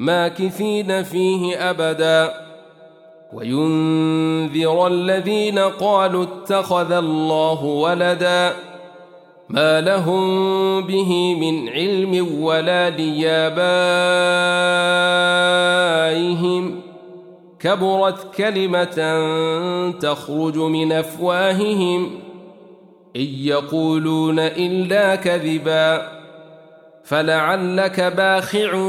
ماكثين فيه أبدا. وينذر الذين قالوا اتخذ الله ولدا ما لهم به من علم ولا ليابائهم. كبرت كلمة تخرج من أفواههم. إن يقولون إلا كذباً فلعلك باخع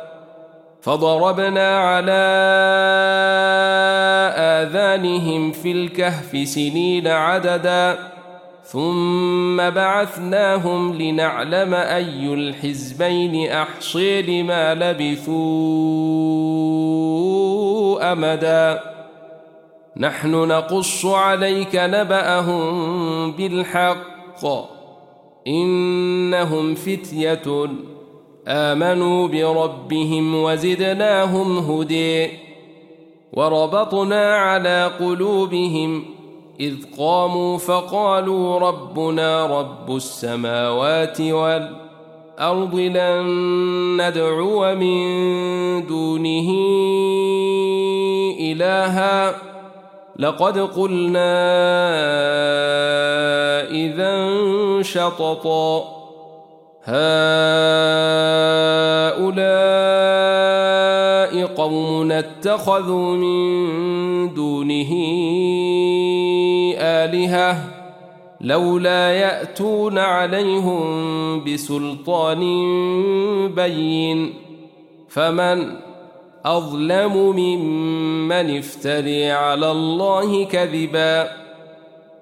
فضربنا على آذانهم في الكهف سنين عددا ثم بعثناهم لنعلم أي الحزبين أحصي لما لبثوا أمدا. نحن نقص عليك نبأهم بالحق إنهم فتية. آمنوا بربهم وزدناهم هدي وربطنا على قلوبهم إذ قاموا فقالوا ربنا رب السماوات والأرض لن ندعو من دونه إلها لقد قلنا إذا شططا هؤلاء قوم اتخذوا من دونه آلهة لولا يأتون عليهم بسلطان بين فمن أظلم ممن افتري على الله كذباً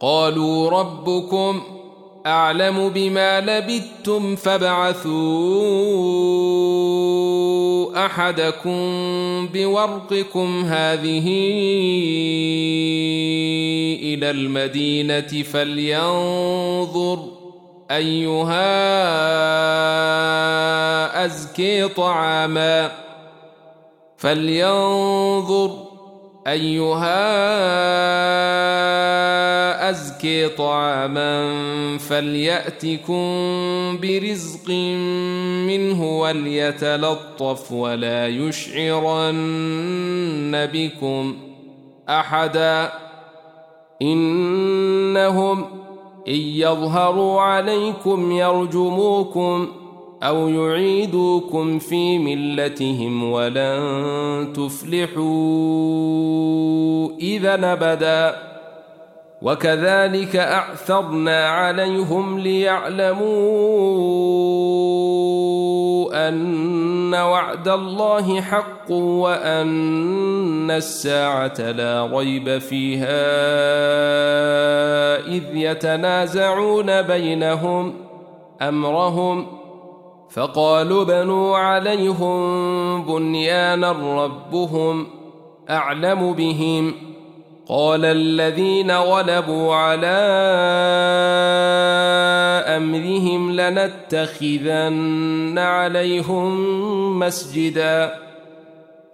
قالوا ربكم أعلم بما لبثتم فابعثوا أحدكم بورقكم هذه إلى المدينة فلينظر أيها أزكي طعاما فلينظر أيها أزكي طعاما فليأتكم برزق منه وليتلطف ولا يشعرن بكم أحدا إنهم إن يظهروا عليكم يرجموكم أو يعيدوكم في ملتهم ولن تفلحوا إذا أبداً. وكذلك أعثرنا عليهم ليعلموا أن وعد الله حق وأن الساعة لا ريب فيها إذ يتنازعون بينهم أمرهم فقالوا بنوا عليهم بنيانا ربهم أعلم بهم ۖ. قال الذين غلبوا على أمرهم لنتخذن عليهم مسجدا.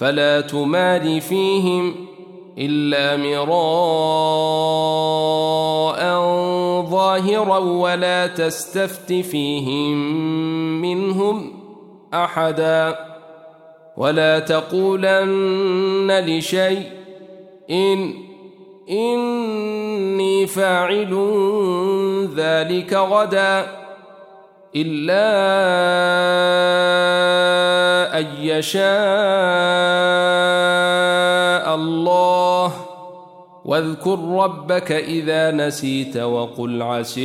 فلا تمار فيهم إلا مراء ظاهرا ولا تستفت فيهم منهم أحدا ولا تقولن لشيء إن إني فاعل ذلك غدا إلا أن يشاء الله. واذكر ربك إذا نسيت وقل عسي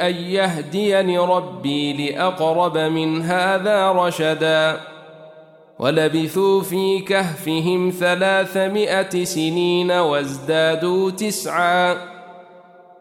أن يهديني ربي لأقرب من هذا رشداً. ولبثوا في كهفهم ثلاثمائة سنين وازدادوا تسعا.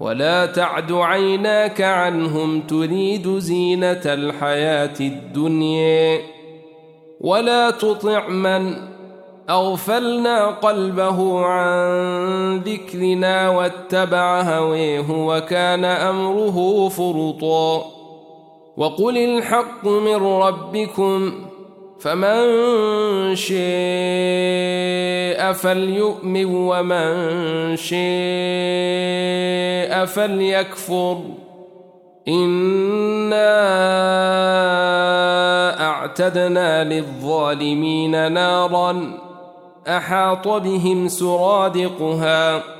ولا تعد عيناك عنهم تريد زينة الحياة الدنيا. ولا تطع من أغفلنا قلبه عن ذكرنا واتبع هويه وكان أمره فرطا. وقل الحق من ربكم فمن شاء فليؤمن ومن شاء فليكفر. إنا أعتدنا للظالمين نارا أحاط بهم سرادقها.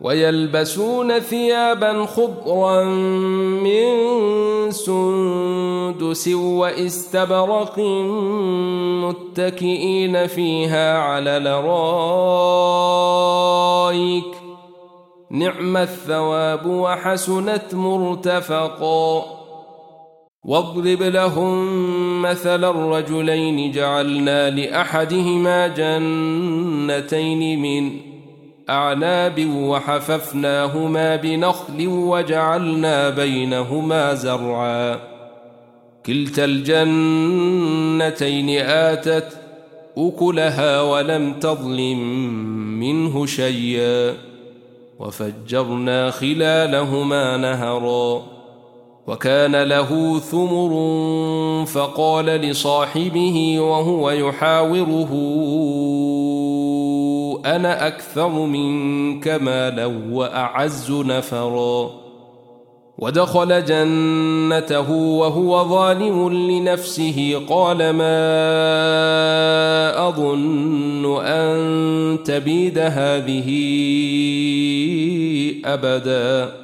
ويلبسون ثيابا خضرا من سندس واستبرق متكئين فيها على الارائك نعم الثواب وحسنت مرتفقا. واضرب لهم مثل الرجلين جعلنا لأحدهما جنتين من أعناب وحففناهما بنخل وجعلنا بينهما زرعا. كلتا الجنتين آتت أكلها ولم تظلم منه شيئا. وفجرنا خلالهما نهرا. وكان له ثمر فقال لصاحبه وهو يحاوره أنا أكثر منك مالا وأعز نفرا. ودخل جنته وهو ظالم لنفسه قال ما أظن أن تبيد هذه أبدا.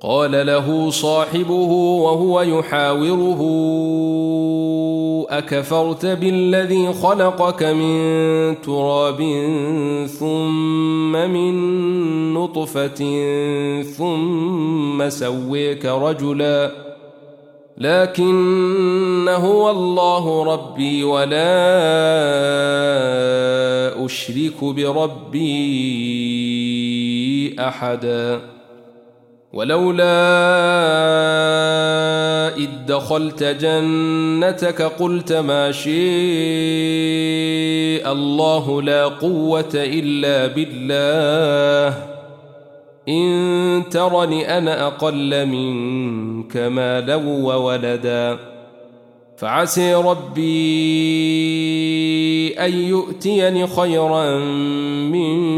قال له صاحبه وهو يحاوره أكفرت بالذي خلقك من تراب ثم من نطفة ثم سويك رجلا لكن هو الله ربي ولا أشرك بربي أحدا. ولولا إذ دخلت جنتك قلت ما شاء الله لا قوة إلا بالله. إن ترني أنا أقل منك مالا وولدا. فعسي ربي أن يؤتيني خيرا من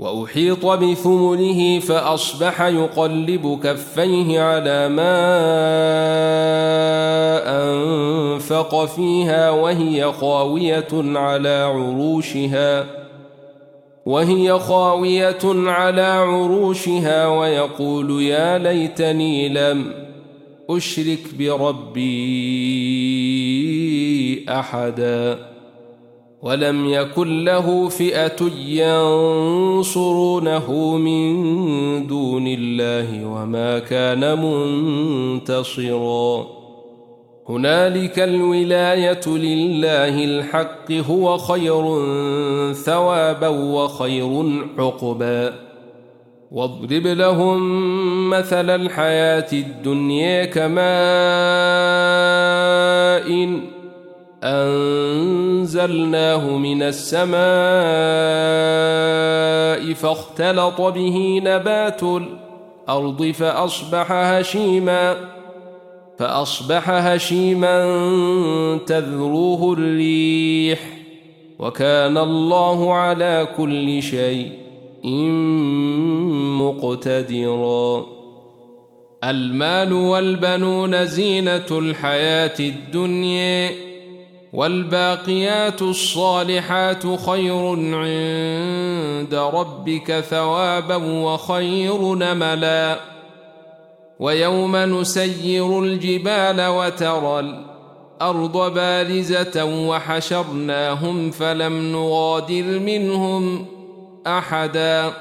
وأحيط بثمره فأصبح يقلب كفيه على ما أنفق فيها وهي خاوية على عروشها ۖ وهي خاوية على عروشها ويقول يا ليتني لم أشرك بربي أحدا. ولم يكن له فئة ينصرونه من دون الله وما كان منتصراً. هنالك الولاية لله الحق هو خير ثوابا وخير عقبا. واضرب لهم مثل الحياة الدنيا كماء أنزلناه من السماء فاختلط به نبات الأرض فأصبح هشيماً فأصبح هشيما تذروه الريح وكان الله على كل شيء مقتدرا. المال والبنون زينة الحياة الدنيا. والباقيات الصالحات خير عند ربك ثوابا وخير نملا. ويوم نسير الجبال وترى والأرض بارزة وحشرناهم فلم نغادر منهم أحدا.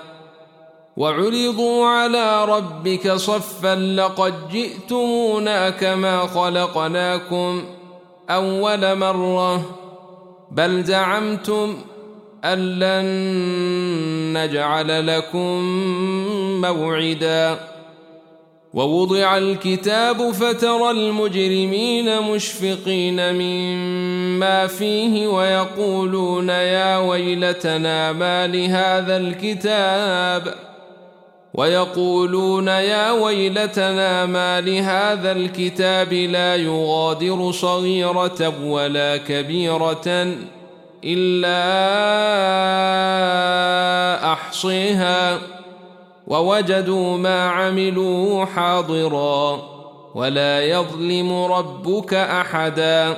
وعرضوا على ربك صفا لقد جئتمونا كما خلقناكم أول مرة. بل زعمتم أن لن نجعل لكم موعداً. ووضع الكتاب فترى المجرمين مشفقين مما فيه ويقولون يا ويلتنا ما لهذا الكتاب. ويقولون يا ويلتنا ما لهذا الكتاب لا يغادر صغيرة ولا كبيرة إلا أحصيها ووجدوا ما عملوا حاضرا ولا يظلم ربك أحدا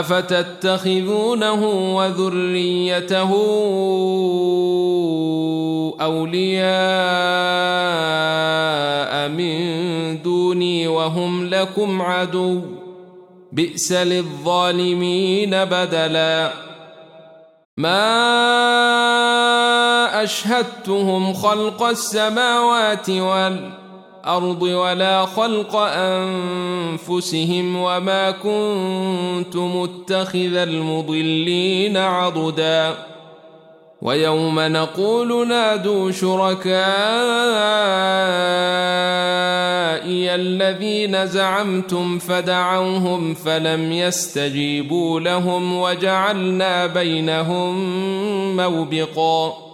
أفتتخذونه وذريته أولياء من دوني وهم لكم عدو؟ بئس للظالمين بدلا. ما أشهدتهم خلق السماوات والارض الأرض ولا خلق أنفسهم وما كنت متخذ المضلين عضدا. ويوم نقول نادوا شركائي الذين زعمتم فدعوهم فلم يستجيبوا لهم وجعلنا بينهم موبقاً.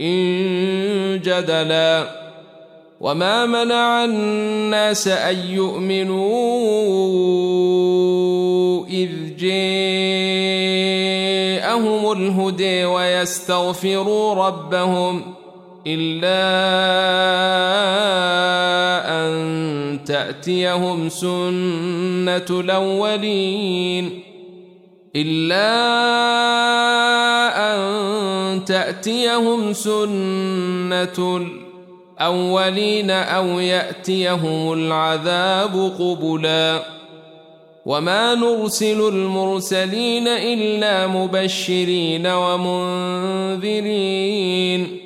إن جدلا وما منع الناس أن يؤمنوا إذ جاءهم الهدى ويستغفروا ربهم إلا أن تأتيهم سنة الأولين إلا أن تأتيهم سنة الأولين أو يأتيهم العذاب قبلا. وما نرسل المرسلين إلا مبشرين ومنذرين.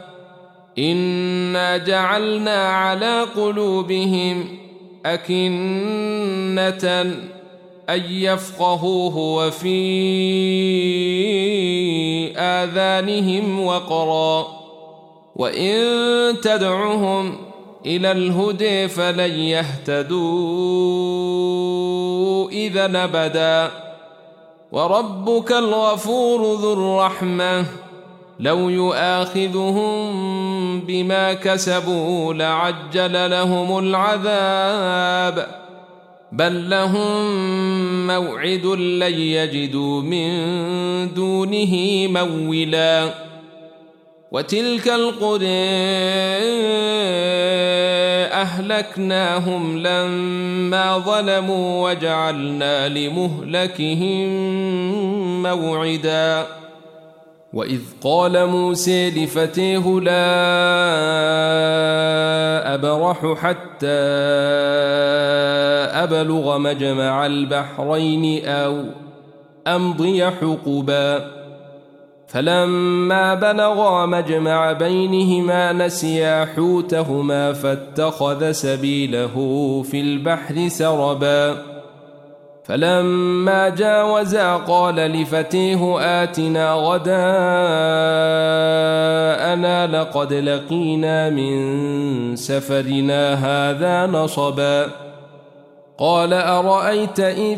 إنا جعلنا على قلوبهم أكنة أن يفقهوه وفي آذانهم وقرا وإن تدعهم إلى الهدى فلن يهتدوا إذا نبدا وربك الغفور ذو الرحمه لو يؤاخذهم بما كسبوا لعجل لهم العذاب. بل لهم موعد لن يجدوا من دونه مولا وتلك القرى أهلكناهم لما ظلموا وجعلنا لمهلكهم موعداً. وإذ قال موسى لفتيه لا أبرح حتى أبلغ مجمع البحرين أو أمضي حقبا فلما بلغا مجمع بينهما نسيا حوتهما فاتخذ سبيله في البحر سربا فلما جاوزا قال لفتيه آتنا غداءنا لقد لقينا من سفرنا هذا نصبا قال أرأيت إذ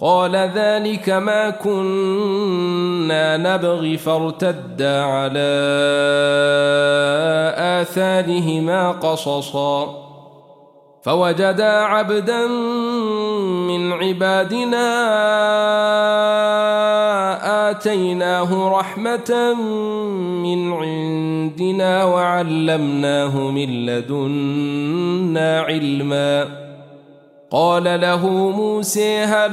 قال ذلك ما كنا نبغي فارتدا على آثارهما قصصا. فوجدا عبدا من عبادنا آتيناه رحمة من عندنا وعلمناه من لدنا علما. قال له موسى هل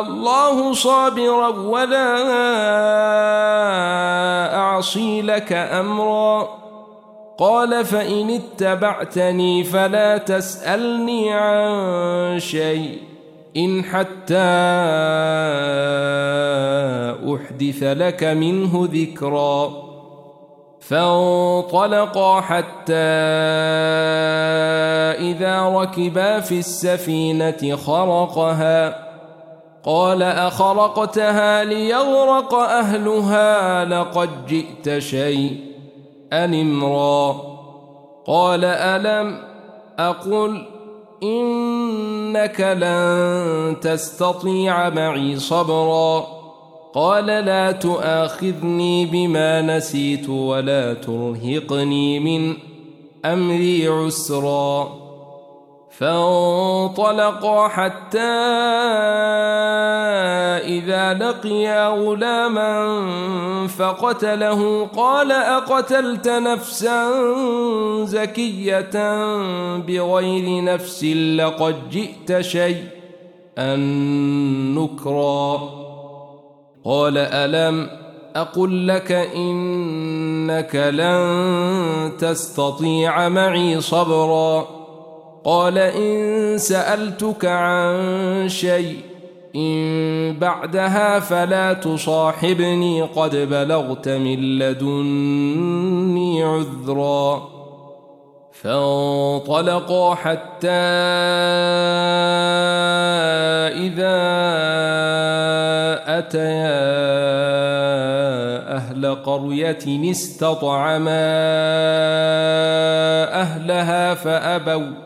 الله صابرا ولا أعصي لك أمرا. قال فإن اتبعتني فلا تسألني عن شيء إن حتى أحدث لك منه ذكرا. فانطلقا حتى إذا ركبا في السفينة خرقها. قال أخرقتها ليغرق أهلها لقد جئت شيء أنمرا قال ألم أقل إنك لن تستطيع معي صبرا. قال لا تؤاخذني بما نسيت ولا ترهقني من أمري عسرا. فانطلقا حتى إذا لقيا غلاما فقتله. قال أقتلت نفسا زكية بغير نفس لقد جئت شيء أن نكرا. قال ألم أقل لك إنك لن تستطيع معي صبرا. قال إن سألتك عن شيء إن بعدها فلا تصاحبني قد بلغت من لدني عذرا فانطلقا حتى إذا أتيا أهل قرية استطعما أهلها فأبوا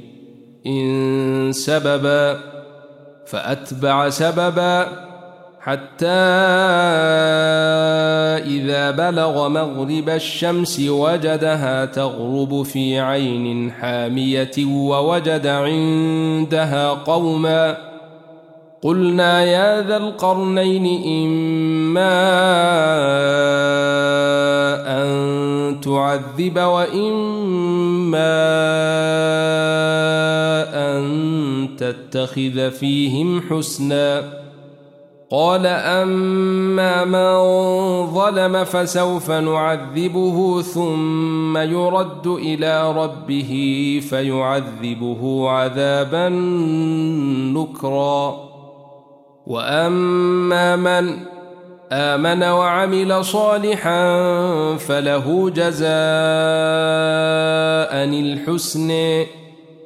إن سببا فأتبع سببا حتى إذا بلغ مغرب الشمس وجدها تغرب في عين حامية ووجد عندها قوما. قلنا يا ذا القرنين إما أن تعذب وإما أن تتخذ فيهم حسناً قال أما من ظلم فسوف نعذبه ثم يرد إلى ربه فيعذبه عذابا نكرا وأما من آمن وعمل صالحا فله جزاء الحسن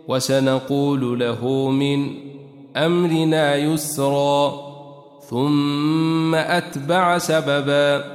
وسنقول له من أمرنا يسرا ثم أتبع سببا.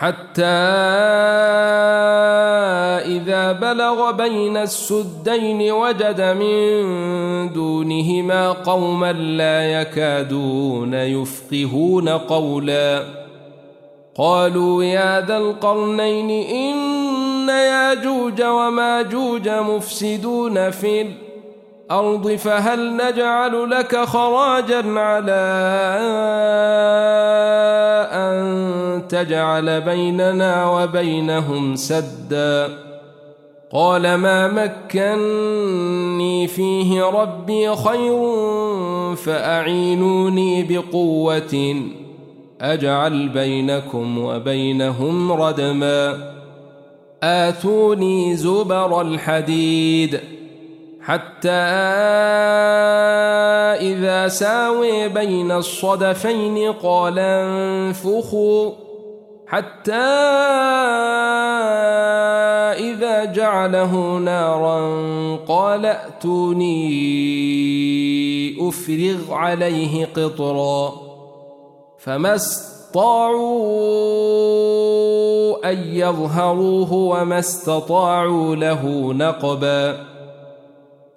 حتى إذا بلغ بين السدين وجد من دونهما قوما لا يكادون يفقهون قولا. قالوا يا ذا القرنين إن ياجوج وماجوج مفسدون في الأرض فهل نجعل لك خراجا على أن تجعل بيننا وبينهم سدا؟ قال ما مكني فيه ربي خير فأعينوني بقوة أجعل بينكم وبينهم ردما. آتوني زبر الحديد. حتى إذا ساوي بين الصدفين قال انفخوا حتى إذا جعله نارا قال ائتوني أفرغ عليه قطرا فما استطاعوا أن يظهروه وما استطاعوا له نقبا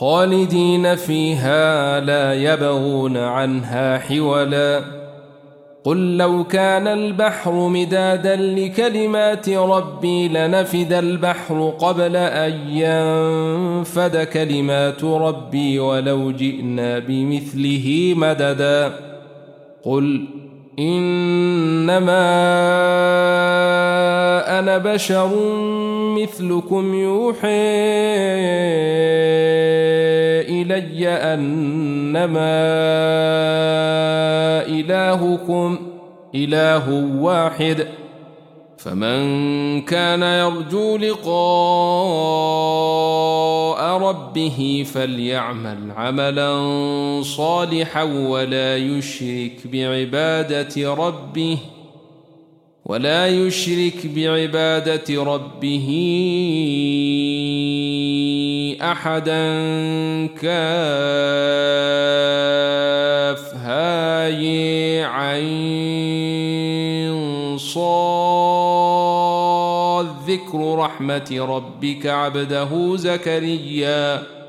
خالدين فيها لا يبغون عنها حولا. قل لو كان البحر مدادا لكلمات ربي لنفد البحر قبل أن ينفد كلمات ربي ولو جئنا بمثله مددا. قل إنما أنا بشر مثلكم يوحي إلي أنما إلهكم إله واحد. فمن كان يرجو لقاء ربه فليعمل عملا صالحا ولا يشرك بعبادة ربه ولا يشرك بعبادة ربه أحدا كاف هاي عين صاد ذكر رحمة ربك عبده زكريا.